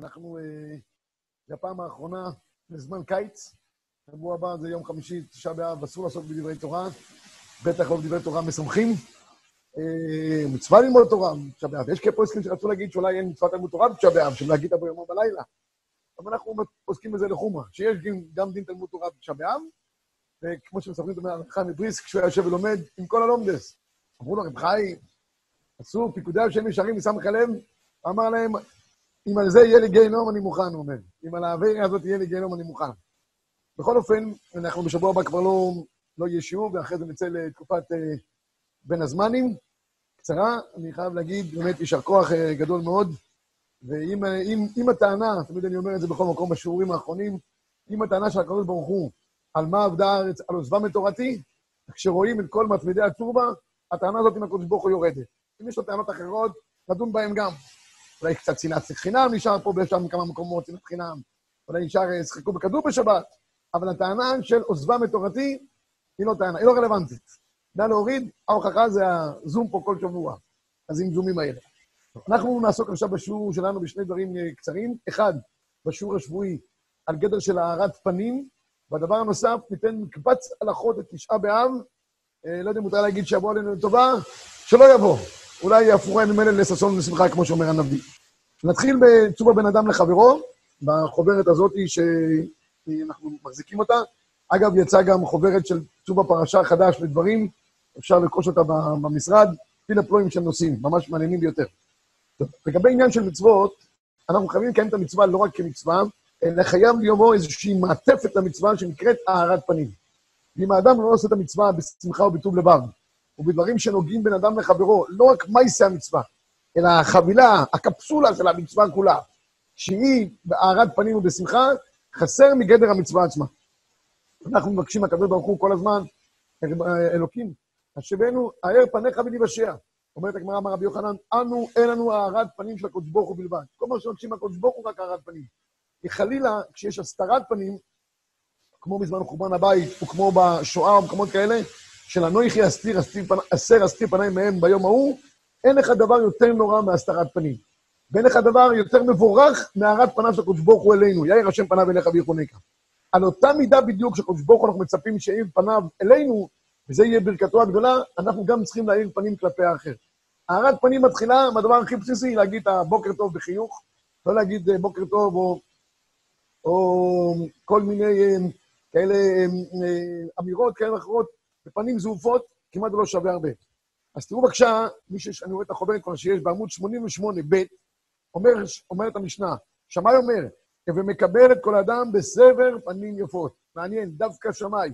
אנחנו, זו הפעם האחרונה לזמן קיץ. שבוע הבא זה יום חמישי, תשעה באב, אסור לעסוק בדברי תורה, בטח לא בדברי תורה משמחים. מצווה ללמוד תורה בתשעה באב. יש כפוסקים שרצו להגיד שאולי אין מצוות תלמוד תורה בתשעה באב, שלהגיד בו יומו בלילה. אבל אנחנו עוסקים בזה לחומרה, שיש גם דין תלמוד תורה בתשעה באב, וכמו שמספרים את המלאכה מבריסק, כשהוא היה יושב ולומד עם כל הלומדס. אמרו לו, רב חי, עשו פיקודי השם ישרים הלב, אמר להם, אם על זה יהיה לי גיהנום, אני מוכן, הוא אומר. אם על האווירה הזאת יהיה לי גיהנום, אני מוכן. בכל אופן, אנחנו בשבוע הבא כבר לא, לא יהיה שיעור, ואחרי זה נצא לתקופת אה, בין הזמנים. קצרה, אני חייב להגיד, באמת יישר כוח אה, גדול מאוד. ואם אם, אם הטענה, תמיד אני אומר את זה בכל מקום בשיעורים האחרונים, אם הטענה של הקדוש ברוך הוא, על מה עבדה הארץ, על עוזבה מתורתי, כשרואים את כל מתמידי הצורבה, הטענה הזאת עם הקדוש ברוך הוא יורדת. אם יש לו טענות אחרות, נדון בהן גם. אולי קצת שנאת חינם נשאר פה ויש שם כמה מקומות, שנאת חינם. אולי נשאר, שחקו בכדור בשבת. אבל הטענה של עוזבה מתורתי, היא לא טענה, היא לא רלוונטית. נא להוריד, ההוכחה זה הזום פה כל שבוע. אז עם זומים האלה. אנחנו נעסוק עכשיו בשיעור שלנו בשני דברים קצרים. אחד, בשיעור השבועי, על גדר של הארת פנים, והדבר הנוסף, ניתן מקבץ הלכות את תשעה באב. לא יודע אם מותר להגיד שיבוא עלינו לטובה, שלא יבוא. אולי יהפכו הימים האלה לששון ולשמחה, כמו שאומר הנביא. נתחיל בצובה בין אדם לחברו, בחוברת הזאת שאנחנו מחזיקים אותה. אגב, יצאה גם חוברת של צובה פרשה חדש לדברים, אפשר לרכוש אותה במשרד, פילה פלואים של נושאים, ממש מעניינים ביותר. טוב, לגבי עניין של מצוות, אנחנו חייבים לקיים את המצווה לא רק כמצווה, אלא חייב ליומו איזושהי מעטפת למצווה שנקראת הארת פנים. ואם האדם לא עושה את המצווה בשמחה ובטוב לבב, ובדברים שנוגעים בין אדם לחברו, לא רק מה יישא המצווה, אלא החבילה, הקפסולה של המצווה כולה, שהיא בהארת פנים ובשמחה, חסר מגדר המצווה עצמה. אנחנו מבקשים מהקדוש ברוך הוא כל הזמן, אלוקים, השבנו, האר פניך וניוושע. אומרת הגמרא, אמר רבי יוחנן, אנו, אין לנו הארת פנים של הקדוש ברוך הוא בלבד. כל מה שמבקשים מהקדוש ברוך הוא רק הארת פנים. כי חלילה, כשיש הסתרת פנים, כמו בזמן חורבן הבית, וכמו בשואה או במקומות כאלה, של אנוכי אסתיר, אסר אסתיר פניים מהם ביום ההוא, אין לך דבר יותר נורא מהסתרת פנים. ואין לך דבר יותר מבורך מהארת פניו של הקדוש ברוך הוא אלינו. יאיר השם פניו אליך ויחונקה. על אותה מידה בדיוק שהקדוש ברוך הוא אנחנו מצפים שיאיר פניו אלינו, וזה יהיה ברכתו הגדולה, אנחנו גם צריכים להאיר פנים כלפי האחר. הארת פנים מתחילה מהדבר הכי בסיסי, להגיד הבוקר טוב בחיוך, לא להגיד בוקר טוב או, או כל מיני כאלה אמירות כאלה ואחרות, בפנים זעופות, כמעט לא שווה הרבה. אז תראו בבקשה, מי שאני רואה את החוברת כבר שיש בעמוד 88ב', אומר, אומרת המשנה, שמאי אומר, ומקבל את כל אדם בסבר פנים יפות. מעניין, דווקא שמאי.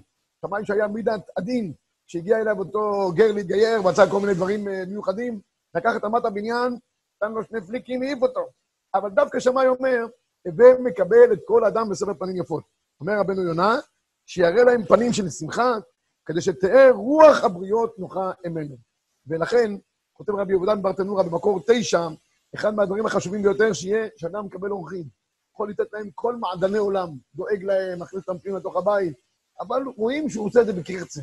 שמאי שהיה מידת הדין, שהגיע אליו אותו גר להתגייר, מצא כל מיני דברים מיוחדים, לקח את אמת הבניין, נתן לו שני פליקים, העיף אותו. אבל דווקא שמאי אומר, ומקבל את כל אדם בסבר פנים יפות. אומר רבנו יונה, שיראה להם פנים של שמחה, כדי שתהא רוח הבריות נוחה אמנו. ולכן, כותב רבי יהודן ברטנורה במקור תשע, אחד מהדברים החשובים ביותר שיהיה שאדם מקבל אורחים. יכול לתת להם כל מעדני עולם, דואג להם, מכניס אותם פנימה לתוך הבית, אבל רואים שהוא עושה את זה בקרצן.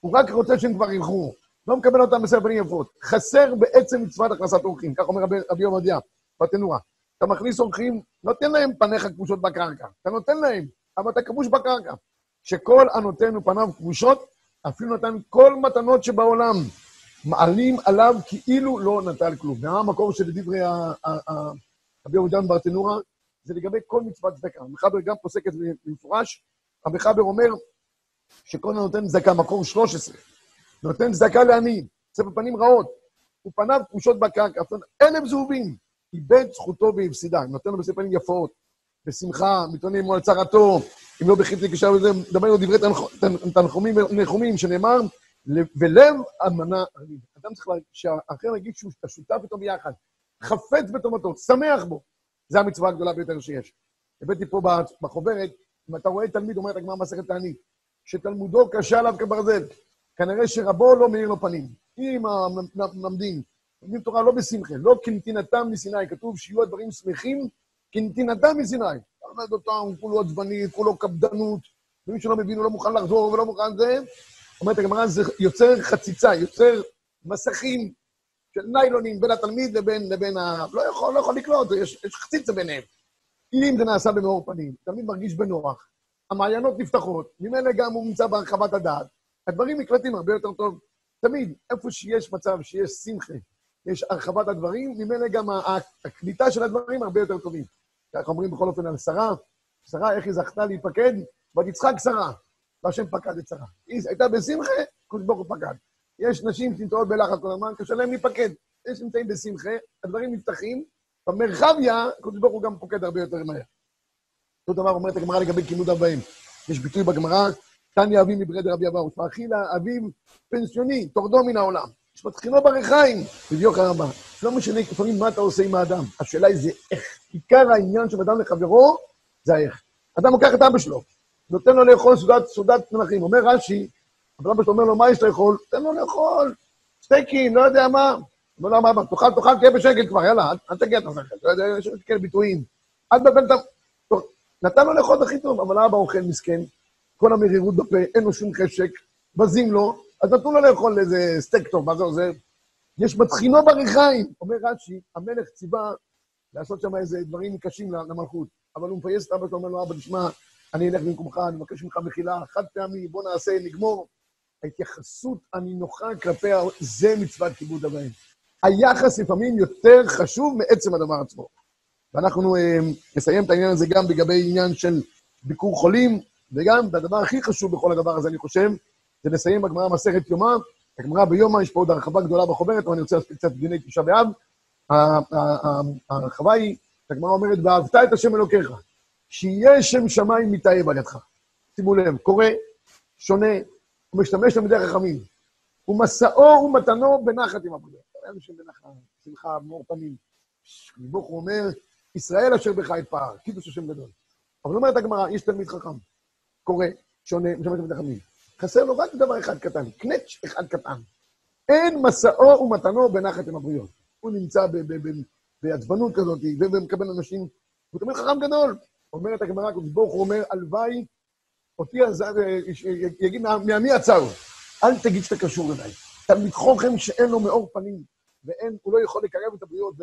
הוא רק רוצה שהם כבר ילכו, לא מקבל אותם בסדר פנים יפות. חסר בעצם מצוות הכנסת אורחים, כך אומר רבי, עובדיה ברטנורה. אתה מכניס אורחים, לא תן להם פניך כבושות בקרקע, אתה נותן להם, אבל אתה כבוש בקרקע. שכל הנותן ופניו כבושות, אפילו נתן כל מתנות שבעולם. מעלים עליו כאילו לא נטל כלום. מה המקור של דברי רבי יהודן ברטנורה? זה לגבי כל מצוות צדקה. המחבר גם פוסק את זה במפורש. המחבר אומר שכל הנותן צדקה, מקור 13, נותן צדקה לעני, ספר פנים רעות, ופניו כבושות בקרקע, אין הם זהובים, איבד זכותו והפסידה. נותן לו בספר פנים יפות, בשמחה, מתעונה עמו על צרתו, אם לא בחיתי כשאר וזה, מדבר דברי תנחומים ונחומים, שנאמר, ולב אמנה רגיל. אדם צריך שהאחר יגיד שהוא שותף איתו ביחד, חפץ בטובתו, שמח בו. זו המצווה הגדולה ביותר שיש. הבאתי פה בחוברת, אם אתה רואה תלמיד, אומרת הגמרא מסכת תענית, שתלמודו קשה עליו כברזל. כנראה שרבו לא מאיר לו פנים. אם המלמדים, לומדים תורה לא בשמחה, לא כנתינתם מסיני, כתוב שיהיו הדברים שמחים כנתינתם מסיני. למד אותם, כולו עצבני, כולו קפדנות, ומי שלא מבין הוא לא מוכן לחזור ולא מוכן זה. אומרת הגמרא, זה יוצר חציצה, יוצר מסכים של ניילונים בין התלמיד לבין, לבין ה... לא יכול, לא יכול לקלוט, יש, יש חציצה ביניהם. אם זה נעשה במאור פנים, תמיד מרגיש בנוח, המעיינות נפתחות, ממילא גם הוא נמצא בהרחבת הדעת, הדברים נקלטים הרבה יותר טוב. תמיד, איפה שיש מצב שיש שמחה, יש הרחבת הדברים, ממילא גם הקליטה של הדברים הרבה יותר טובים. כך אומרים בכל אופן על שרה, שרה, איך היא זכתה להיפקד? ותצחק שרה, והשם פקד את שרה. היא הייתה בשמחה, קדוש ברוך הוא פקד. יש נשים שנמצאות בלחץ כל הזמן, קשה להן להיפקד. יש נמצאים בשמחה, הדברים נפתחים, במרחביה, קדוש ברוך הוא גם פוקד הרבה יותר מהר. אותו דבר אומרת הגמרא לגבי כימוד אבאים. יש ביטוי בגמרא, תניא אביו מברד רבי אבאו, מאכילה אביו פנסיוני, תורדו מן העולם. יש מתחילו ברחיים, בדיוק הרבה. לא משנה לפעמים מה אתה עושה עם האדם, השאלה היא זה איך. עיקר העניין של אדם לחברו, זה האיך. אדם לוקח את אבא שלו, נותן לו לאכול סעודת, סעודת מלכים. אומר רש"י, אבל אבא שלו אומר לו, מה יש לאכול? תן לו לאכול, סטייקים, לא יודע מה. אומר לו, מה, תאכל, תאכל, תהיה בשקט כבר, יאללה, אל תגיע את השכל. לא יודע, יש כאלה ביטויים. אל תבלבל את ה... נתן לו לאכול הכי טוב, אבל האבא אוכל מסכן, כל המרירות בפה, אין לו שום חשק, בזים לו, אז נתנו לו לאכול איזה סטייק טוב, מה זה עוזר? יש מטחינו בריחיים. אומר רש"י, המלך ציווה לעשות שם איזה דברים קשים למלכות, אבל הוא מפייס את אבא שלו, אומר לו, אבא, תשמע, אני אלך במקומך, אני מבקש ממך מחילה, חד פעמי, בוא נעשה, נגמור. ההתייחסות הנינוחה כלפי, זה מצוות כיבוד אבאים. היחס לפעמים יותר חשוב מעצם הדבר עצמו. ואנחנו אה, נסיים את העניין הזה גם לגבי עניין של ביקור חולים, וגם, והדבר הכי חשוב בכל הדבר הזה, אני חושב, זה לסיים בגמרא מסכת יומא. הגמרא ביומא, יש פה עוד הרחבה גדולה בחוברת, אבל אני רוצה להספיק קצת דיני תשעה באב. ההרחבה היא, הגמרא אומרת, ואהבת את השם אלוקיך, שיהיה שם שמיים מתאהב על ידך. שימו לב, קורא, שונה, הוא משתמש תלמידי חכמים. ומסעו ומתנו בנחת עם עבודה. אין שם בנחת, שמחה, מאור פנים. ברוך הוא אומר, ישראל אשר בך אתפאר, קידוש השם גדול. אבל אומרת הגמרא, יש תלמיד חכם, קורא, שונה, משמש תלמיד חכמים. חסר לו רק דבר אחד קטן, קנץ' אחד קטן. אין מסעו ומתנו בנחת עם הבריות. הוא נמצא בעצבנות כזאת, ומקבל אנשים, הוא תמיד חכם גדול. אומרת הגמרא, הקדוש ברוך הוא אומר, הלוואי, אותי יגיד, מעמי עצר, אל תגיד שאתה קשור אליי. תלמיד חוכם שאין לו מאור פנים, ואין, הוא לא יכול לקרב את הבריות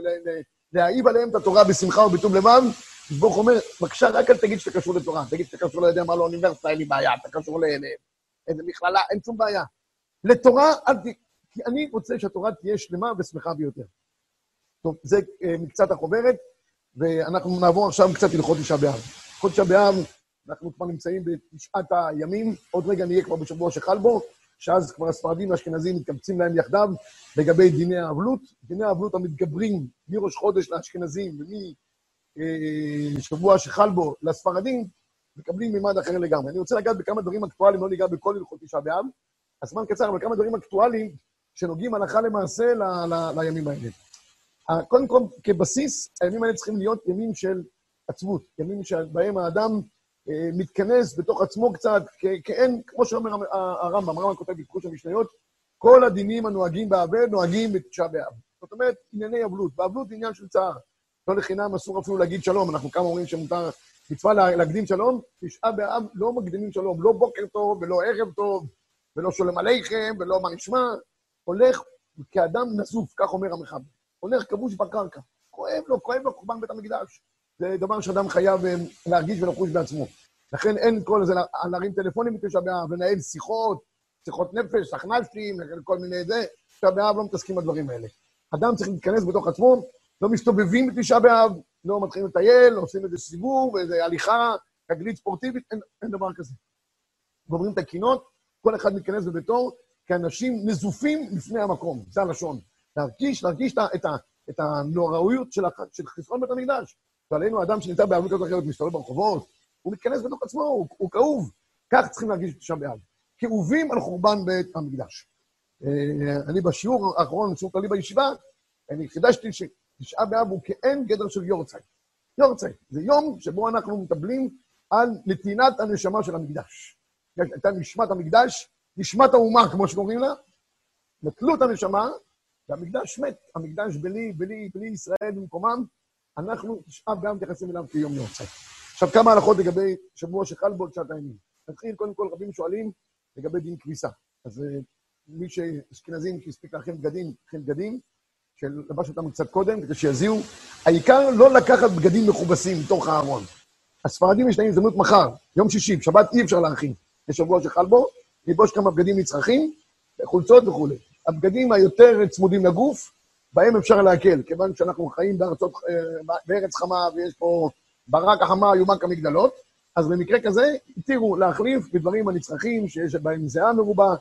ולהעיב עליהם את התורה בשמחה ובטוב לבב, הקדוש ברוך הוא אומר, בבקשה, רק אל תגיד שאתה קשור לתורה, תגיד שאתה קשור, לא יודע מה, לאוניברסיטה, אין לי בעיה, אתה קשור לאיזה מכללה, אין שום בעיה. לתורה, אל ת... כי אני רוצה שהתורה תהיה שלמה ושמחה ביותר. טוב, זה אה, מקצת החוברת, ואנחנו נעבור עכשיו קצת הלכות תשעה באב. הלכות תשעה באב, אנחנו כבר נמצאים בתשעת הימים, עוד רגע נהיה כבר בשבוע שחל בו, שאז כבר הספרדים והאשכנזים מתקבצים להם יחדיו לגבי דיני האבלות. דיני האבלות המתגברים מראש חודש לאשכנזים ומשבוע שחל בו לספרדים, מקבלים מימד אחר לגמרי. אני רוצה לגעת בכמה דברים אקטואליים, לא ניגע בכל הלכות תשעה באב. הזמן קצר, אבל כמה דברים אקטואליים שנוגעים הלכה למעשה ל, ל, לימים האלה. קודם כל, כבסיס, הימים האלה צריכים להיות ימים של עצבות, ימים שבהם האדם אה, מתכנס בתוך עצמו קצת, כאין, כמו שאומר הרמב"ם, הרמב"ם כותב בקרוש המשניות, כל הדינים הנוהגים באבל נוהגים בתשעה באב. זאת אומרת, ענייני אבלות. באבלות זה עניין של צער. לא לחינם אסור אפילו להגיד שלום, אנחנו כמה אומרים שמותר מצווה להקדים שלום, תשעה באב לא מקדימים שלום, לא בוקר טוב ולא ערב טוב, ולא שולם עליכם ולא מה נשמע, הולך כאדם נזוף, כך אומר המחבר. הולך כבוש בקרקע. כואב לו, כואב לו חורבן בית המקדש. זה דבר שאדם חייב אה, להרגיש ולחוש בעצמו. לכן אין כל זה להרים טלפונים בתשעה באב, לנהל שיחות, שיחות נפש, סכנ"שים, כל מיני זה. תשעה באב לא מתעסקים בדברים האלה. אדם צריך להתכנס בתוך עצמו, לא מסתובבים בתשעה באב, לא מתחילים לטייל, לא עושים איזה סיבוב, איזה הליכה, רגלית ספורטיבית, אין, אין דבר כזה. גומרים את הקינות, כל אחד מתכנס בביתו, כאנשים נזופים לפני המקום, זה הלשון. להרגיש, להרגיש את, את, את הנוראויות של, של חסרון בית המקדש. ועלינו אדם שנמצא בערבות כזאת אחרת, מסתובב ברחובות, הוא מתכנס בתוך עצמו, הוא, הוא כאוב. כך צריכים להרגיש תשעה באב. כאובים על חורבן בית המקדש. אה, אני בשיעור האחרון, שיעור כללי בישיבה, אני חידשתי שתשעה באב הוא כאין גדר של יורצייט. יורצייט, זה יום שבו אנחנו מטבלים על נתינת הנשמה של המקדש. הייתה נשמת המקדש, נשמת האומה, כמו שקוראים לה, נטלו את הנשמה, והמקדש מת. המקדש בלי, בלי, בלי ישראל במקומם, אנחנו תשעה באב מתייחסים אליו כיום יורצייט. עכשיו, כמה הלכות לגבי שבוע שחל בו תשעת הימים. נתחיל, קודם כל, רבים שואלים לגבי דין כביסה. אז מי שאשכנזים שהספיק להכין בגדים, הכין בגדים. שלבש אותם קצת קודם, כדי שיזיעו. העיקר לא לקחת בגדים מכובסים מתוך הארון. הספרדים יש להם הזדמנות מחר, יום שישי, בשבת אי אפשר להכין. יש שבוע שחל בו, ללבוש כמה בגדים נצרכים, חולצות וכולי. הבגדים היותר צמודים לגוף, בהם אפשר להקל, כיוון שאנחנו חיים בארצות, אה, בארץ חמה ויש פה ברק החמה איומה כמגדלות, אז במקרה כזה התירו להחליף בדברים הנצרכים שיש בהם זיעה מרובה,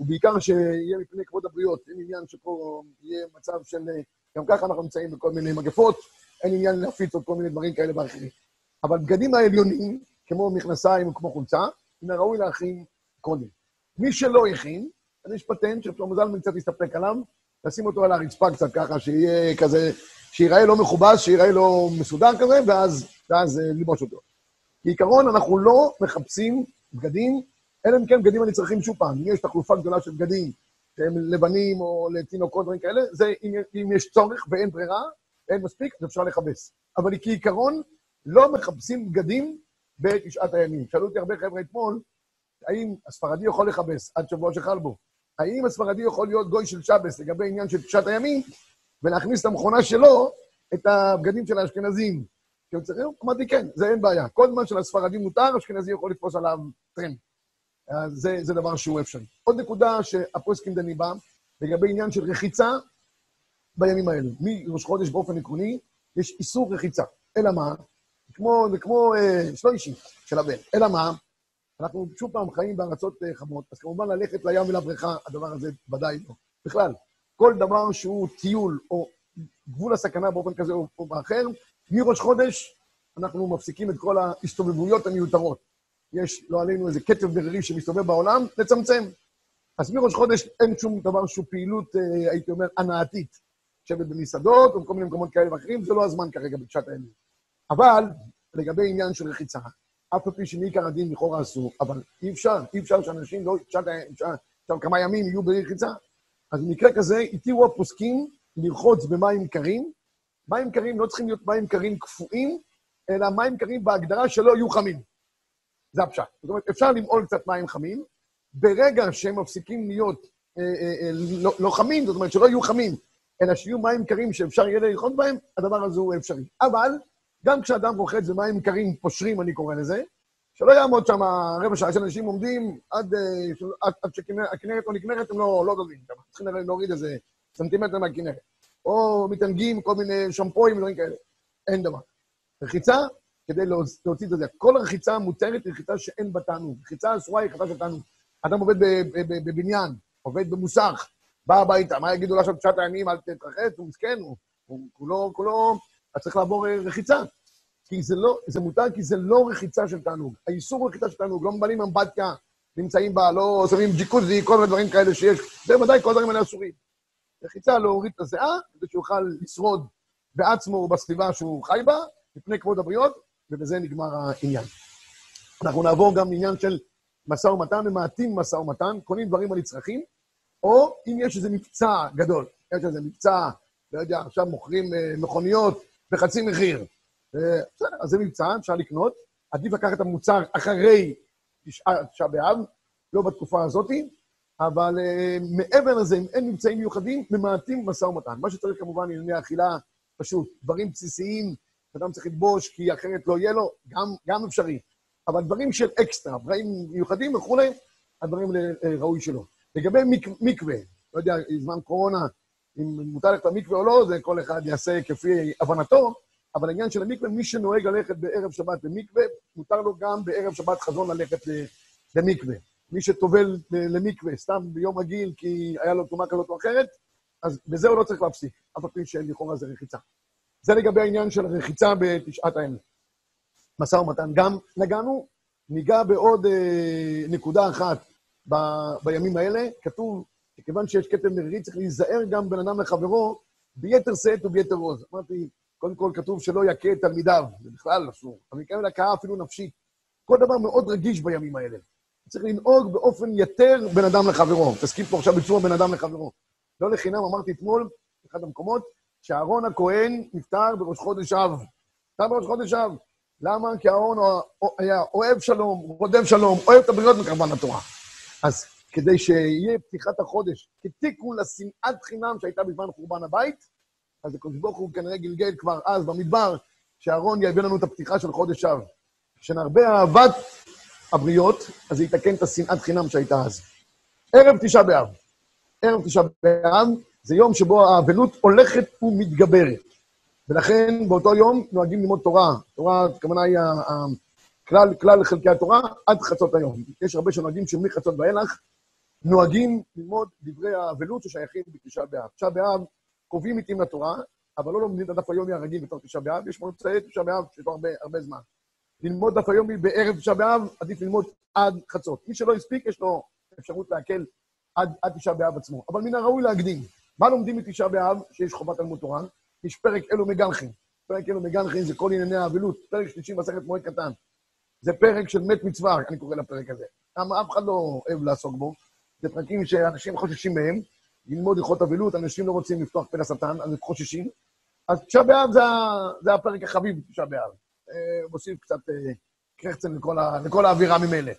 ובעיקר שיהיה מפני כבוד הבריות. אין עניין שפה יהיה מצב של... גם ככה אנחנו נמצאים בכל מיני מגפות, אין עניין להפיץ עוד כל מיני דברים כאלה ואחרים. אבל בגדים העליונים, כמו מכנסיים וכמו חולצה, מן הראוי להכין קודם. מי שלא הכין, אז יש פטנט שפתאום מזל קצת להסתפק עליו, לשים אותו על הרצפה קצת ככה, שיהיה כזה, שיראה לא מכובס, שיראה לא מסודר כזה, ואז, ואז אה, ללבוש אותו. בעיקרון, אנחנו לא מחפשים בגדים, אלא אם כן בגדים הנצרכים שוב פעם. אם יש תחלופה גדולה של בגדים, שהם לבנים או לתינוקות, דברים כאלה, זה אם, אם יש צורך ואין ברירה, אין מספיק, אז אפשר לכבס. אבל כעיקרון, לא מחפשים בגדים בתשעת הימים. שאלו אותי הרבה חבר'ה אתמול, האם הספרדי יכול לכבס עד שבוע שחל בו? האם הספרדי יכול להיות גוי של שבס לגבי עניין של תשעת הימים, ולהכניס למכונה שלו את הבגדים של האשכנזים? שהם צריכים? אמרתי, כן, זה אין בעיה. כל זמן שלספרדי מותר, אשכנזי יכול לתפוס עליו טרנד. זה, זה דבר שהוא אפשרי. עוד נקודה שהפוסקים דנים בה, לגבי עניין של רחיצה בימים האלו. מראש חודש באופן עקרוני, יש איסור רחיצה. אלא מה? כמו, זה כמו אה, שלא אישי של הבן. אלא מה? אנחנו שוב פעם חיים בארצות אה, חמות, אז כמובן ללכת לים ולבריכה, הדבר הזה ודאי לא. בכלל, כל דבר שהוא טיול או גבול הסכנה באופן כזה או, או באחר, מראש חודש אנחנו מפסיקים את כל ההסתובבויות המיותרות. יש, לא עלינו, איזה כתב בררי שמסתובב בעולם, נצמצם. אז מראש חודש אין שום דבר שהוא פעילות, אה, הייתי אומר, הנאתית. לשבת במסעדות או בכל מיני מקומות כאלה ואחרים, זה לא הזמן כרגע בפשט הימים. אבל לגבי עניין של רחיצה, אף פי שמעיקר הדין לכאורה אסור, אבל אי אפשר, אי אפשר שאנשים לא, אפשר, אפשר כמה ימים יהיו בלי רחיצה. אז במקרה כזה, התירו הפוסקים לרחוץ במים קרים. מים קרים לא צריכים להיות מים קרים קפואים, אלא מים קרים בהגדרה שלא יהיו חמים. זה הפשט. זאת אומרת, אפשר למעול קצת מים חמים, ברגע שהם מפסיקים להיות אה, אה, אה, לא, לא חמים, זאת אומרת שלא יהיו חמים, אלא שיהיו מים קרים שאפשר יהיה לרחוץ בהם, הדבר הזה הוא אפשרי. אבל גם כשאדם רוחץ במים קרים, פושרים, אני קורא לזה, שלא יעמוד שם רבע שעה, שאנשים עומדים עד, אה, עד, עד שהכנרת לא נגמרת, הם לא, לא דומים. צריכים להוריד איזה סנטימטר מהכנרת. או מתענגים כל מיני שמפויים ודברים כאלה. אין דבר. רחיצה, כדי להוציא את זה. כל רחיצה מותרת היא רחיצה שאין בה תענוג. רחיצה אסורה היא רחיצה של תענוג. אדם עובד בבניין, עובד במוסך, בא הביתה, מה יגידו לו עכשיו תשעת הימים, אל תתרחץ, הוא מסכן, הוא כולו, כולו אז צריך לעבור אה, רחיצה. כי זה לא, זה מותר כי זה לא רחיצה של תענוג. האיסור רחיצה של תענוג, לא מבלים אמבטיה, נמצאים בה, לא שמים ג'יקוזי, כל מיני דברים כאלה שיש. זה ודאי כל הדברים האלה אסורים. רחיצה להוריד את הזיעה, כדי שיוכל לשרוד בעצמו ובסביבה שהוא חי בה, מפני כבוד הבריות, ובזה נגמר העניין. אנחנו נעבור גם לעניין של משא ומתן, ממעטים משא ומתן, קונים דברים הנצרכים, או אם יש איזה מבצע גדול, יש איזה מבצע, לא יודע, עכשיו מוכרים אה, מכוניות, בחצי מחיר. בסדר, אז זה מבצע, אפשר לקנות. עדיף לקחת את המוצר אחרי תשעה באב, לא בתקופה הזאת, אבל uh, מעבר לזה, אם אין מבצעים מיוחדים, ממעטים משא ומתן. מה שצריך כמובן ענייני אכילה, פשוט, דברים בסיסיים, אדם צריך ללבוש, כי אחרת לא יהיה לו, גם, גם אפשרי. אבל דברים של אקסטרה, דברים מיוחדים וכולי, הדברים ראוי שלא. לגבי מיק, מקווה, לא יודע, זמן קורונה, אם מותר ללכת למקווה או לא, זה כל אחד יעשה כפי הבנתו, אבל העניין של המקווה, מי שנוהג ללכת בערב שבת למקווה, מותר לו גם בערב שבת חזון ללכת למקווה. מי שטובל למקווה סתם ביום רגיל כי היה לו תרומה כזאת או אחרת, אז בזה הוא לא צריך להפסיק, אף על פי שלכאורה זה רחיצה. זה לגבי העניין של רחיצה בתשעת הימים. משא ומתן. גם נגענו, ניגע בעוד אה, נקודה אחת ב, בימים האלה. כתוב שכיוון שיש כתם מרירי, צריך להיזהר גם בין אדם לחברו ביתר שאת וביתר עוז. אמרתי, קודם כל כתוב שלא יכה את תלמידיו, זה בכלל אסור. אבל מכאן לקהה אפילו נפשית. כל דבר מאוד רגיש בימים האלה. צריך לנהוג באופן יתר בין אדם לחברו. תסכים פה עכשיו בצורה בין אדם לחברו. לא לחינם, אמרתי אתמול, באחד המקומות, שאהרון הכהן נפטר בראש חודש אב. נפטר בראש חודש אב. למה? כי אהרון היה אוהב שלום, רודף שלום, אוהב את הבריות מקרבן התורה. אז כדי שיהיה פתיחת החודש כתיקון לשנאת חינם שהייתה בזמן חורבן הבית, אז הקדוש ברוך הוא כנראה גלגל כבר אז במדבר, שאהרון יביא לנו את הפתיחה של חודש אב. כשנרבה אהבת הבריות, אז זה יתקן את השנאת חינם שהייתה אז. ערב תשעה באב. ערב תשעה באב זה יום שבו האבלות הולכת ומתגברת. ולכן באותו יום נוהגים ללמוד תורה. תורה, הכוונה היא כלל, כלל חלקי התורה עד חצות היום. יש הרבה שנוהגים שמחצות ואילך נוהגים ללמוד דברי האבלות ששייכים בתשעה באב. תשעה באב קובעים עיתים לתורה, אבל לא לומדים את הדף היומי הרגיל בתור תשעה באב, יש מוצאי תשעה באב שיש לו הרבה, הרבה זמן. ללמוד דף היומי בערב תשעה באב, עדיף ללמוד עד חצות. מי שלא הספיק, יש לו אפשרות להקל עד, עד תשעה באב עצמו. אבל מן הראוי להקדים. מה לומדים מתשעה באב, שיש חובת תלמוד תורה? יש פרק אלו מגנחין. פרק אלו מגנחין זה כל ענייני האבלות. פרק שלישי מסכת מועד קטן. זה פרק של מת מצווה, אני קורא לפרק הזה. אף אחד לא אוהב לעסוק בו. זה פרקים שאנשים חוששים מהם. ללמוד הלכות אבלות, אנשים לא רוצים לפתוח פה לשטן, אז הם חוששים. אז תשעה באב זה, זה הפרק החביב בתשעה באב. אה, מוסיף קצת אה, קרחצן לכל, לכל האווירה ממילא.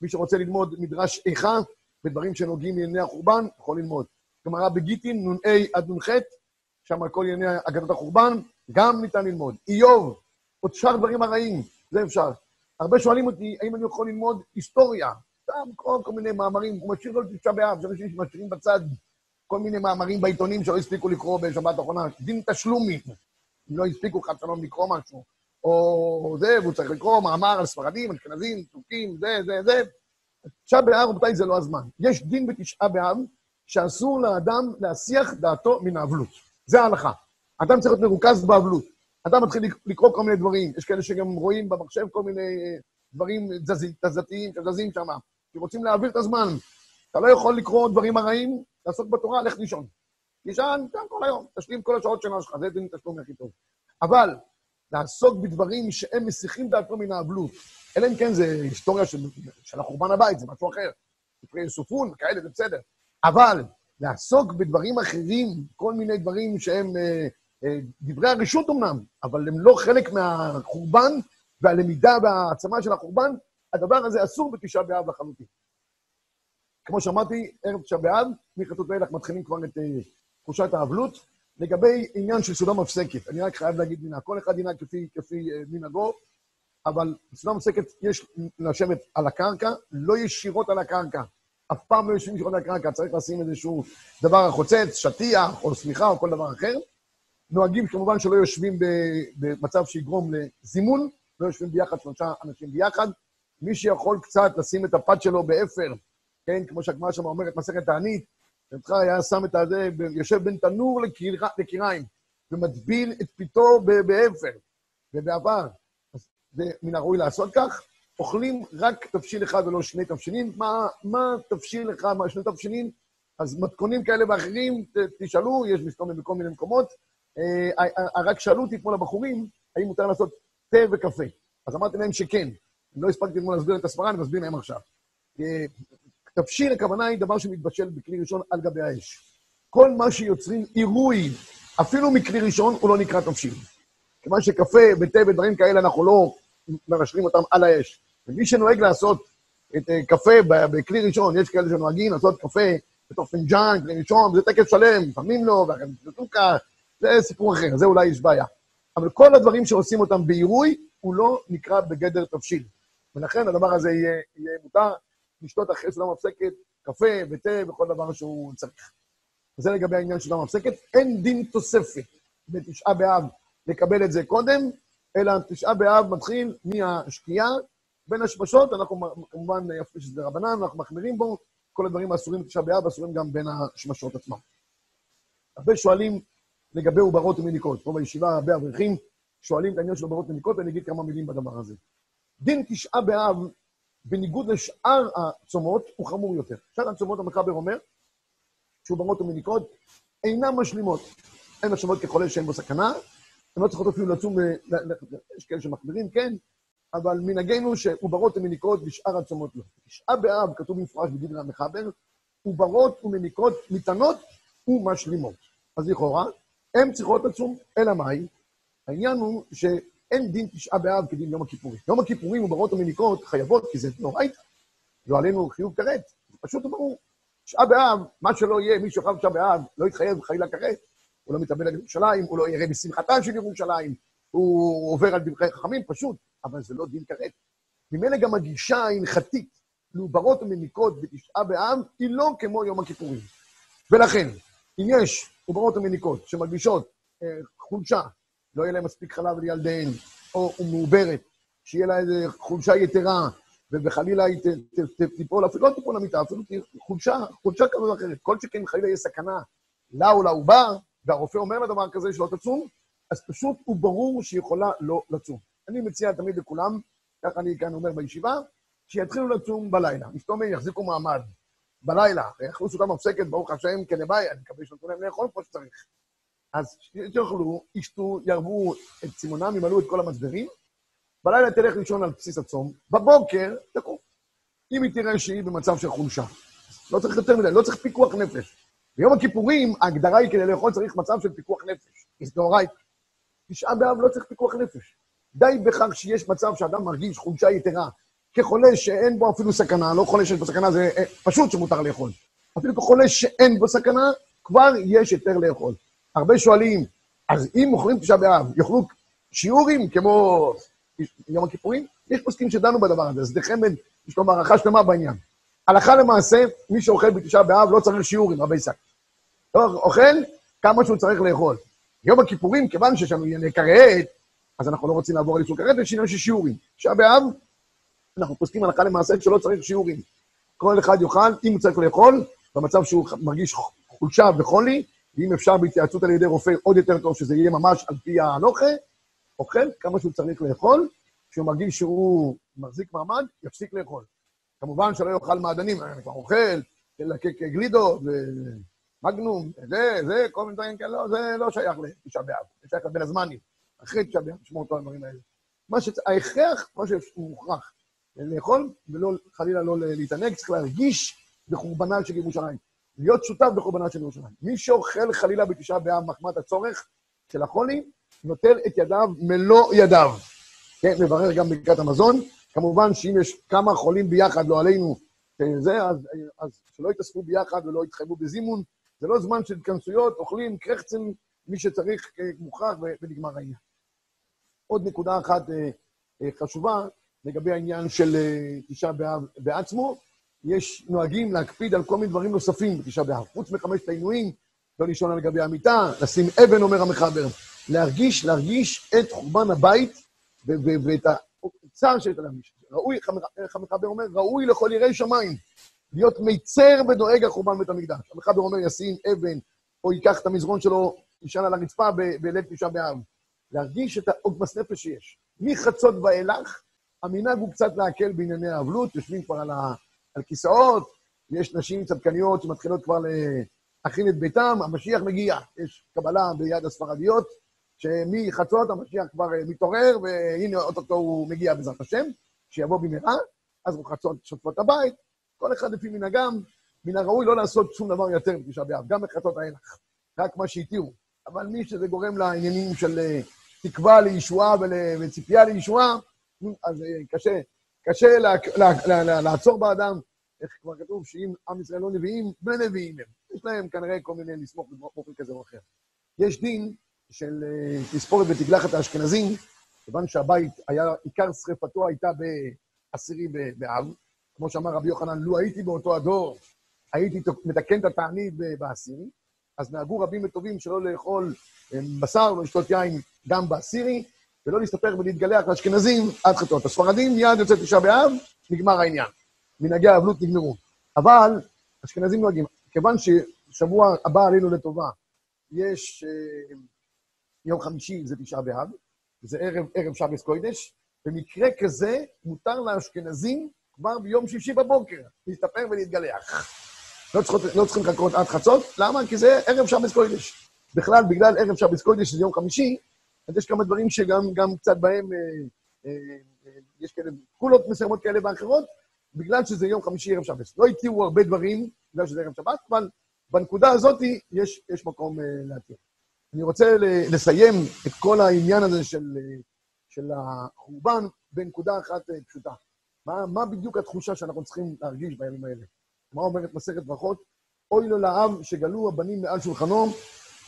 מי שרוצה ללמוד מדרש איכה, ודברים שנוגעים לענייני החורבן, יכול ללמוד. גמרא בגיטין, נ"ה עד נ"ח, שם כל ענייני אגדות החורבן, גם ניתן ללמוד. איוב, עוד שאר דברים הרעים, זה אפשר. הרבה שואלים אותי, האם אני יכול ללמוד היסטוריה? סתם כל, כל מיני מאמרים, הוא משאיר לו תשעה באב, יש אנשים שמשאירים בצד כל מיני מאמרים בעיתונים שלא הספיקו לקרוא בשבת האחרונה, דין תשלומי, אם לא הספיקו חד שלום לקרוא משהו, או זה, והוא צריך לקרוא מאמר על ספרדים, אשכנזים, טורקים, זה, זה, זה. תשעה באב, רבותיי, זה לא הזמן. יש דין בתשעה באב שאסור לאדם להסיח דעתו מן האבלות. זה ההלכה. אדם צריך להיות מרוכז באבלות. אדם מתחיל לקרוא כל מיני דברים. יש כאלה שגם רואים במחשב כל מיני אה, דברים תזזתיים שזזים שם, שרוצים להעביר את הזמן. אתה לא יכול לקרוא דברים הרעים, לעסוק בתורה, לך לישון. תישן, גם כל היום, תשלים כל השעות שלה שלך, זה דין תשלום הכי טוב. אבל לעסוק בדברים שהם מסיחים דעתו מן האבלות, אלא אם כן זה היסטוריה של, של החורבן הבית, זה משהו אחר. ספרי סופון, כאלה, זה בסדר. אבל לעסוק בדברים אחרים, כל מיני דברים שהם אה, אה, דברי הרשות אמנם, אבל הם לא חלק מהחורבן והלמידה והעצמה של החורבן, הדבר הזה אסור בתשעה באב לחלוטין. כמו שאמרתי, ערב תשעה באב, מחטות ואילך מתחילים כבר את אה, תחושת האבלות. לגבי עניין של סעודה מפסקת, אני רק חייב להגיד מינה, כל אחד ינהג כפי, כפי מנהגו, אבל בסעודה מפסקת יש לשבת על הקרקע, לא ישירות על הקרקע. אף פעם לא יושבים על הקרקע, צריך לשים איזשהו דבר החוצץ, שטיח, או שמיכה, או כל דבר אחר. נוהגים כמובן שלא יושבים במצב שיגרום לזימון, לא יושבים ביחד שלושה אנשים ביחד. מי שיכול קצת לשים את הפת שלו באפר, כן, כמו שהגמרא שם אומרת, מסכת תענית, רבך היה שם את הזה, יושב בין תנור לכיריים, ומטביל את פיתו באפר ובעבר. אז זה מן הראוי לעשות כך. אוכלים רק תבשיל אחד ולא שני תבשילים. מה, מה תבשיל אחד, מה שני תבשילים? אז מתכונים כאלה ואחרים, תשאלו, יש מסתובבים בכל מיני מקומות. אה, רק שאלו אותי אתמול הבחורים, האם מותר לעשות תה וקפה. אז אמרתי להם שכן. לא הספקתי אתמול להסביר את הסברה, אני מסביר להם עכשיו. אה, תבשיל, הכוונה היא דבר שמתבשל בכלי ראשון על גבי האש. כל מה שיוצרים עירוי, אפילו מכלי ראשון, הוא לא נקרא תבשיל. כיוון שקפה ותה ודברים כאלה, אנחנו לא מרשרים אותם על האש. ומי שנוהג לעשות את אה, קפה בכלי ראשון, יש כאלה שנוהגים לעשות קפה בתוך פינג'אן, כלי ראשון, זה טקס שלם, לפעמים לא, ואחרי זה טוקה, זה סיפור אחר, זה אולי יש בעיה. אבל כל הדברים שעושים אותם בעירוי, הוא לא נקרא בגדר תבשיל. ולכן הדבר הזה יהיה, יהיה מותר. לשתות אחרי סעודה מפסקת, קפה ותה וכל דבר שהוא צריך. זה לגבי העניין של סעודה מפסקת. אין דין תוספת בתשעה באב לקבל את זה קודם, אלא תשעה באב מתחיל מהשקיעה. בין השמשות, אנחנו כמובן, אפילו שזה רבנן, אנחנו מחמירים בו, כל הדברים האסורים בתשעה באב אסורים גם בין השמשות עצמם. הרבה שואלים לגבי עוברות ומניקות. פה בישיבה הרבה אברכים שואלים את העניין של עוברות ומניקות, ואני אגיד כמה מילים בדבר הזה. דין תשעה באב בניגוד לשאר הצומות, הוא חמור יותר. שאר הצומות, המחבר אומר, שעוברות ומניקות אינן משלימות. הן משלימות כחולה שאין בו סכנה, הן לא צריכות אפילו לצום, יש כאלה שמחמירים, כן, אבל מנהגנו שעוברות ומניקות בשאר הצומות לא. תשעה באב, כתוב במפורש בדברי המחבר, עוברות ומניקות ניתנות ומשלימות. אז לכאורה, הן צריכות לצום, אלא מאי? העניין הוא ש... אין דין תשעה באב כדין יום הכיפורים. יום הכיפורים וברות ומניקות חייבות, כי זה נוראית. לא עלינו חיוב כרת, זה פשוט וברור. תשעה באב, מה שלא יהיה, מי שאוכל תשעה באב, לא יתחייב חלילה כרת. הוא לא מתאבל על ירושלים, הוא לא יראה בשמחתה של ירושלים, הוא עובר על דברי חכמים, פשוט, אבל זה לא דין כרת. ממילא גם הגישה ההלכתית לעוברות ומניקות בתשעה באב היא לא כמו יום הכיפורים. ולכן, אם יש עוברות ומניקות שמרגישות אה, חולשה, לא יהיה להם מספיק חלב לילדיהן, או מעוברת, שיהיה לה איזו חולשה יתרה, וחלילה היא תיפול, אפילו לא תיפול למיטה, אפילו חולשה, חולשה כזו או אחרת. כל שכן חלילה יש סכנה לה או לעובר, והרופא אומר לה דבר כזה שלא תצום, אז פשוט הוא ברור שהיא יכולה לא לצום. אני מציע תמיד לכולם, ככה אני כאן אומר בישיבה, שיתחילו לצום בלילה. מסתומי יחזיקו מעמד בלילה, ויאכלו סעודה מפסקת, ברוך השם, כנבאי, אני מקווה שנתנו להם לאכול כמו שצריך. אז שיאכלו, ישתו, ירבו את צימאונם, ימלאו את כל המצברים, בלילה תלך לישון על בסיס הצום, בבוקר תקום. אם היא תראה שהיא במצב של חולשה. לא צריך יותר מדי, לא צריך פיקוח נפש. ביום הכיפורים, ההגדרה היא כדי לאכול צריך מצב של פיקוח נפש. איסטורייט. תשעה באב לא צריך פיקוח נפש. די בכך שיש מצב שאדם מרגיש חולשה יתרה, כחולה שאין בו אפילו סכנה, לא חולה שיש בו סכנה, זה אה, פשוט שמותר לאכול. אפילו כחולה שאין בו סכנה, כבר יש יותר לאכול. הרבה שואלים, אז אם אוכלים תשעה באב, יאכלו שיעורים כמו יום הכיפורים? יש פוסקים שדנו בדבר הזה, אז לחמד, יש לו מערכה שלמה בעניין. הלכה למעשה, מי שאוכל בתשעה באב לא צריך שיעורים, רבי שק. לא, אוכל כמה שהוא צריך לאכול. יום הכיפורים, כיוון שיש לנו ענייני כרת, אז אנחנו לא רוצים לעבור על איסור כרת, יש עניין של שיעורים. תשעה באב, אנחנו פוסקים הלכה למעשה שלא צריך שיעורים. כל אחד יאכל, אם הוא צריך לאכול, במצב שהוא מרגיש חולשה וחולי, ואם אפשר בהתייעצות על ידי רופא, עוד יותר טוב שזה יהיה ממש על פי ההלוכה, אוכל כמה שהוא צריך לאכול, כשהוא מרגיש שהוא מחזיק מעמד, יפסיק לאכול. כמובן שלא יאכל מעדנים, אני כבר אוכל, לקק גלידות, מגנום, זה, זה, כל מיני דברים כאלה, זה לא שייך לתשעה באב, זה שייך לבין הזמנים. אחרי תשעה באב, לשמור את הדברים האלה. מה ש... ההכרח, מה שמוכרח, לאכול, ולא, חלילה לא להתענג, צריך להרגיש בחורבנה של ירושלים. להיות שותף בחורבנה של ירושלים. מי שאוכל חלילה בתשעה באב מחמת הצורך של החולי, נוטל את ידיו מלוא ידיו. כן, מברר גם ברכת המזון. כמובן שאם יש כמה חולים ביחד, לא עלינו, זה, אז, אז שלא יתאספו ביחד ולא יתחייבו בזימון. זה לא זמן של התכנסויות, אוכלים קרחצן, מי שצריך מוכרח, ונגמר העניין. עוד נקודה אחת אה, אה, חשובה, לגבי העניין של אה, תשעה באב בעצמו, יש נוהגים להקפיד על כל מיני דברים נוספים בתשעה באב. חוץ מחמשת העינויים, לא לישון על גבי המיטה, לשים אבן, אומר המחבר. להרגיש, להרגיש את חורבן הבית ואת הצער שיש עליו. ראוי, איך המחבר אומר, ראוי לכל יראי שמיים, להיות מיצר ודואג על חורבן בית המקדש. המחבר אומר, ישים אבן, או ייקח את המזרון שלו, יישן על הרצפה בליל תשעה באב. להרגיש את העוגמס נפש שיש. מחצות ואילך, המנהג הוא קצת להקל בענייני האבלות, יושבים כבר על, ה, על כיסאות, יש נשים צדקניות שמתחילות כבר להכין את ביתם, המשיח מגיע, יש קבלה ביד הספרדיות, שמחצות המשיח כבר מתעורר, והנה אוטוטו הוא מגיע בעזרת השם, שיבוא במהרה, אז רוחצות שוטפות הבית, כל אחד לפי מנהגם, מן הראוי לא לעשות שום דבר יותר בתשעה באב, גם בחצות האילך, רק מה שהתירו. אבל מי שזה גורם לעניינים של אה, תקווה לישועה וציפייה לישועה, אז אה, קשה, קשה לה, לה, לה, לה, לעצור באדם, איך כבר כתוב שאם עם ישראל לא נביאים, בני נביאים הם. יש להם כנראה כל מיני לסמוך באופן כזה או אחר. יש דין של אה, תספורת ותגלחת האשכנזים, כיוון שהבית היה, עיקר שרפתו הייתה בעשירי באב, כמו שאמר רבי יוחנן, לו הייתי באותו הדור, הייתי מתקן את התענית בעשירי, אז נהגו רבים וטובים שלא לאכול אה, בשר ולשתות יין גם בעשירי, ולא להסתפר ולהתגלח לאשכנזים עד חטאות. הספרדים מיד יוצא תשעה באב, נגמר העניין. מנהגי האבלות נגמרו. אבל אשכנזים נוהגים, כיוון ששבוע הבא עלינו לטובה, יש אה, יום חמישי זה תשעה באב, זה ערב, ערב שבס קוידש, במקרה כזה מותר לאשכנזים כבר ביום שישי בבוקר להסתפר ולהתגלח. לא, לא צריכים לחכות עד חצות, למה? כי זה ערב שבס קוידש. בכלל, בגלל ערב שבס קוידש, שזה יום חמישי, אז יש כמה דברים שגם קצת בהם, אה, אה, אה, יש כאלה קולות מסוימות כאלה ואחרות, בגלל שזה יום חמישי ערב שבס. לא התירו הרבה דברים, בגלל שזה ערב שבת, אבל בנקודה הזאת יש, יש מקום אה, להתיר. אני רוצה לסיים את כל העניין הזה של, של החורבן בנקודה אחת פשוטה. מה, מה בדיוק התחושה שאנחנו צריכים להרגיש בימים האלה? מה אומרת מסכת ברכות? אוי לו לעם שגלו הבנים מעל שולחנו,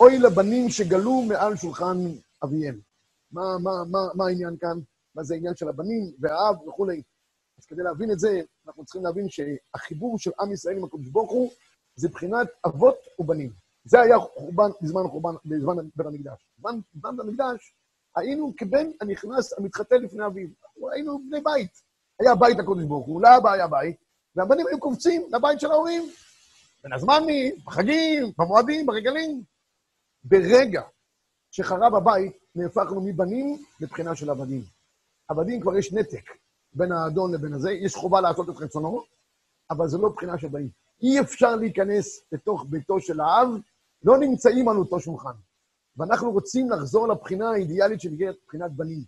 אוי לבנים שגלו מעל שולחן אביהם. מה, מה, מה, מה העניין כאן? מה זה העניין של הבנים והאב וכולי. אז כדי להבין את זה, אנחנו צריכים להבין שהחיבור של עם ישראל עם הקדוש ברוך הוא, זה בחינת אבות ובנים. זה היה חורבן בזמן חורבן, בזמן בית המקדש. בזמן בית המקדש היינו כבן הנכנס המתחתן לפני אביו. היינו בני בית. היה בית הקודש ברוך הוא, לאבא היה בית, והבנים היו קופצים לבית של ההורים. בין הזמנים, בחגים, במועדים, ברגלים. ברגע שחרב הבית, נהפכנו מבנים לבחינה של עבדים. עבדים כבר יש נתק בין האדון לבין הזה, יש חובה לעשות את רצונו, אבל זה לא בחינה של בנים. אי אפשר להיכנס לתוך ביתו של האב, לא נמצאים על אותו שולחן. ואנחנו רוצים לחזור לבחינה האידיאלית שנקראת בחינת בנים.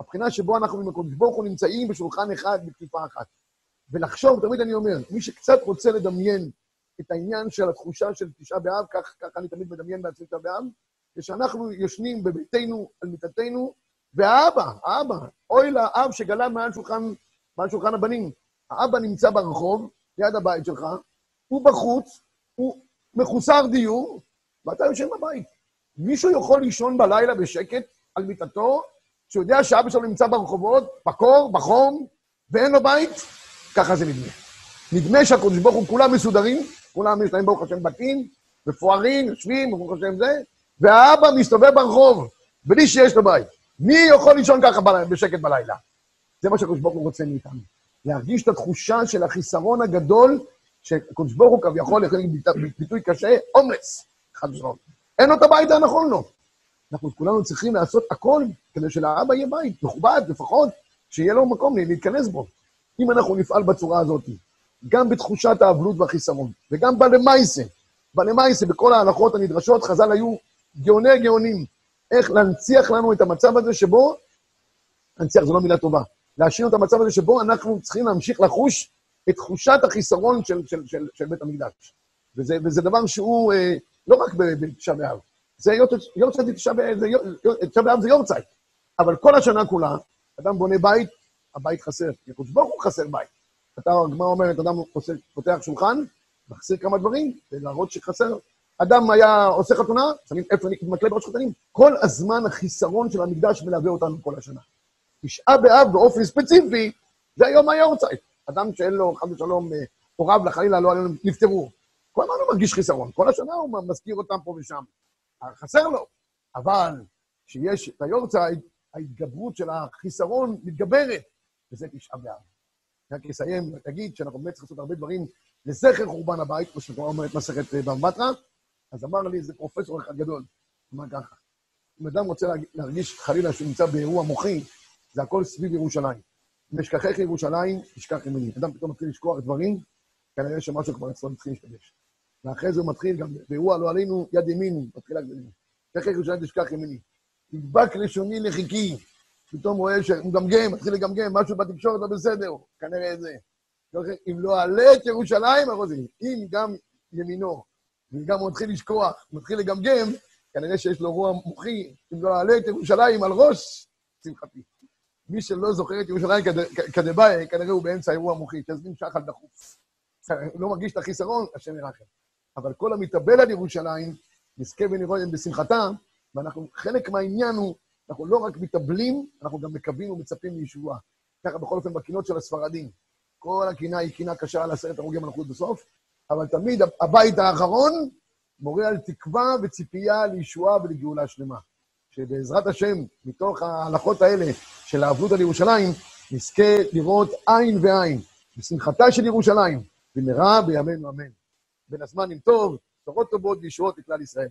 הבחינה שבו אנחנו עם הקודש ברוך הוא נמצאים בשולחן אחד, בכפיפה אחת. ולחשוב, תמיד אני אומר, מי שקצת רוצה לדמיין את העניין של התחושה של תשעה באב, כך, כך אני תמיד מדמיין בעצמי תשעה באב, זה שאנחנו יושנים בביתנו, על מיטתנו, והאבא, האבא, אוי לאב שגלה מעל שולחן, מעל שולחן הבנים. האבא נמצא ברחוב, ליד הבית שלך, הוא בחוץ, הוא מחוסר דיור, ואתה יושב בבית. מישהו יכול לישון בלילה בשקט על מיטתו, שיודע שאבא שלו נמצא ברחובות, בקור, בחום, ואין לו בית? ככה זה נדמה. נדמה שהקדוש ברוך הוא, כולם מסודרים, כולם יש להם ברוך השם בתים, מפוארים, יושבים, ברוך השם זה, והאבא מסתובב ברחוב, בלי שיש לו בית. מי יכול לישון ככה בשקט בלילה? זה מה שהקדוש ברוך הוא רוצה מאיתנו. להרגיש את התחושה של החיסרון הגדול, שהקדוש ברוך הוא כביכול, יכול להגיד ביטוי קשה, הומלס, חד ושלום. אין לו את הבית הנכון לו. אנחנו כולנו צריכים לעשות הכל כדי שלאבא יהיה בית, מכובד לפחות, שיהיה לו מקום להתכנס בו. אם אנחנו נפעל בצורה הזאת, גם בתחושת האבלות והחיסרון, וגם בלמייסה, בלמייסה, בכל ההלכות הנדרשות, חז"ל היו גאוני גאונים, איך להנציח לנו את המצב הזה שבו, להנציח זו לא מילה טובה, להשאיר את המצב הזה שבו אנחנו צריכים להמשיך לחוש את תחושת החיסרון של, של, של, של בית המקדש. וזה, וזה דבר שהוא אה, לא רק בתשעה באב, זה יורצייט תשעה באב זה יורצייט, אבל כל השנה כולה, אדם בונה בית, הבית חסר, כי הקדוש ברוך הוא חסר בית. אתה, הגמרא אומרת, אדם פותח שולחן, מחסיר כמה דברים, כדי להראות שחסר. אדם היה עושה חתונה, שמים איפה מקלה בראש חתנים. כל הזמן החיסרון של המקדש מלווה אותנו כל השנה. תשעה באב באופן ספציפי, זה היום היורצייט. אדם שאין לו, חד ושלום, אה, הוריו לחלילה לא עלינו, נפטרו. כל הזמן הוא מרגיש חיסרון, כל השנה הוא מזכיר אותם פה ושם. חסר לו. אבל כשיש את היורצייט, ההתגברות של החיסרון מתגברת, וזה תשעה באב. רק אסיים ואגיד שאנחנו באמת צריכים לעשות הרבה דברים לזכר חורבן הבית, כמו שכבר אומרת מסכת אה, במטרה, אז אמר לי איזה פרופסור אחד גדול, אמר ככה, אם אדם רוצה להרגיש חלילה שהוא נמצא באירוע מוחי, זה הכל סביב ירושלים. אם אשכחך ירושלים, תשכח ימיני. אדם פתאום מתחיל לשכוח דברים, כנראה שמשהו כבר אצלו מתחיל להשתבש. ואחרי זה הוא מתחיל גם, באירוע לא עלינו, יד ימין, מתחילה גדולים. אשכחך ירושלים, תשכח ימיני. תדבק לשוני לחיקי. פתאום רואה שהוא מגמגם, מתחיל לגמגם, משהו בתקשורת לא בסדר, כנראה זה. אם לא אעלה את ירושלים, הרוזי, אם גם ימינו, וגם הוא מתחיל לשכוח, מתחיל לגמגם, כנראה שיש לו רוע מוחי, אם לא אעלה את ירושלים על ראש, שמחתי. מי שלא זוכר את ירושלים כדבעי, כנראה הוא באמצע אירוע מוחי, תזמין שחל דחוף. הוא לא מרגיש את החיסרון, השם ירחם. אבל כל המתאבל על ירושלים, נזכה ונראה בשמחתה, ואנחנו, חלק מהעניין הוא, אנחנו לא רק מתאבלים, אנחנו גם מקווים ומצפים לישועה. ככה בכל אופן בקינות של הספרדים. כל הקינה היא קינה קשה על עשרת הרוגי מלכות בסוף, אבל תמיד הבית האחרון מורה על תקווה וציפייה לישועה ולגאולה שלמה. שבעזרת השם, מתוך ההלכות האלה של האבלות על ירושלים, נזכה לראות עין ועין בשמחתה של ירושלים, במהרה בימינו אמן. בין הזמנים טוב, בשורות טובות וישועות לכלל ישראל.